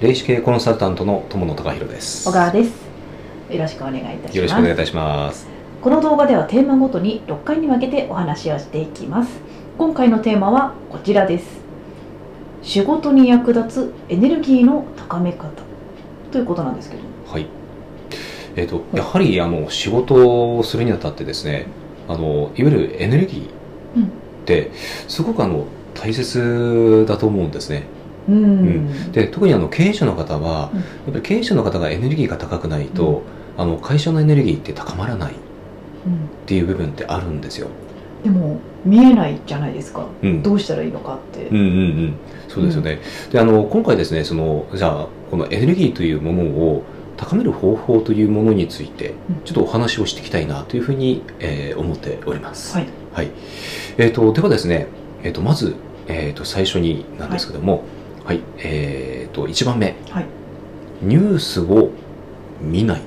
霊視系コンサルタントの友野隆弘です。小川です。よろしくお願いいたします。よろしくお願いいたします。この動画ではテーマごとに6回に分けてお話をしていきます。今回のテーマはこちらです。仕事に役立つエネルギーの高め方。ということなんですけど。はい。えーと、やはりあの仕事をするにあたってですねあのいわゆるエネルギーってすごくあの大切だと思うんですね。うん、で特にあの経営者の方は、やっぱり経営者の方がエネルギーが高くないと、あの会社のエネルギーって高まらないっていう部分ってあるんですよ。でも見えないじゃないですか、うん、どうしたらいいのかって。うんうんうん。そうですよね、うん、であの今回ですねそのじゃあこのエネルギーというものを高める方法というものについてちょっとお話をしていきたいなというふうに、えー、思っております。はい、はい、えーと、ではですね、えーと、まず、えーと、最初になんですけども、はい、はい、えー、と1番目、はい、ニュースを見ない。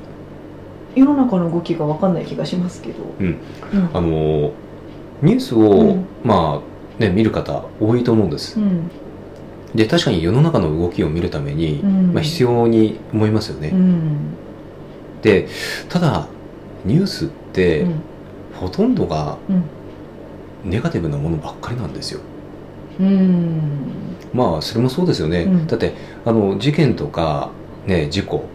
世の中の動きが分かんない気がしますけど、うん、うん、あのニュースを、うん、まあね見る方多いと思うんです、うん、で確かに世の中の動きを見るために、まあ、必要に思いますよね、でただニュースって、ほとんどがネガティブなものばっかりなんですよ。まあそれもそうですよね、だってあの事件とか、ね、事故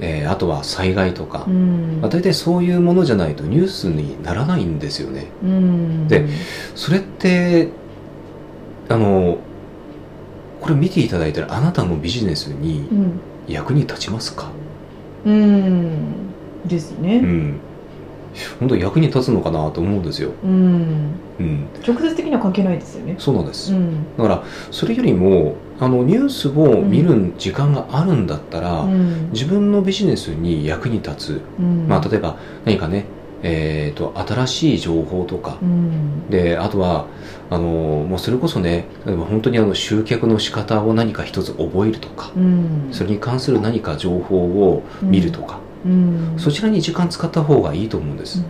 えー、あとは災害とか、うん、まあ、大体そういうものじゃないとニュースにならないんですよね。うん、でそれってあのこれ見ていただいたらあなたのビジネスに役に立ちますか、うん、ですね。うん本当役に立つのかなと思うんですよ、うん、うん、直接的には関係ないですよね。そうなんです、うん、だからそれよりもあのニュースを見る時間があるんだったら、うん、自分のビジネスに役に立つ、まあ、例えば何かねえーと、新しい情報とか、であとはあのもうそれこそね例えば本当にあの集客の仕方を何か一つ覚えるとか、それに関する何か情報を見るとか、そちらに時間使った方がいいと思うんです。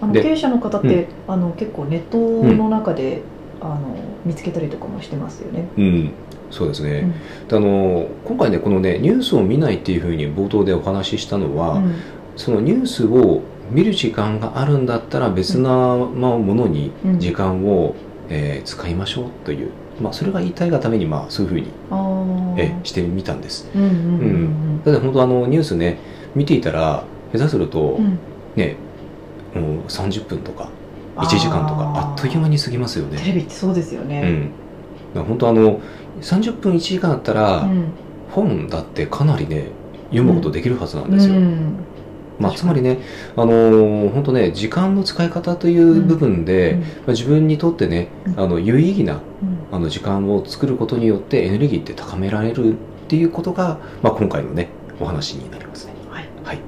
あの経営者の方って、あの結構ネットの中で、あの見つけたりとかもしてますよね。うん、そうですね、うん、あの今回ねこのねニュースを見ないっていうふうに冒頭でお話ししたのは、うん、そのニュースを見る時間があるんだったら別なものに時間を、うん、えー、使いましょうという、まあ、それが言いたいがためにまあそういうふうにえしてみたんです。うんうんうん。うん、だって本当あのニュースね見ていたら下手すると、うん、ねもう30分とか1時間とかあっという間に過ぎますよね。テレビってそうですよね、うん、本当あの30分1時間あったら、うん、本だってかなりね読むことできるはずなんですよ、まあ、つまりね、あのー、本当ね、時間の使い方という部分で、うん。まあ、自分にとってね、あの有意義な、あの時間を作ることによってエネルギーって高められるっていうことが、まあ、今回のね、お話になりますね。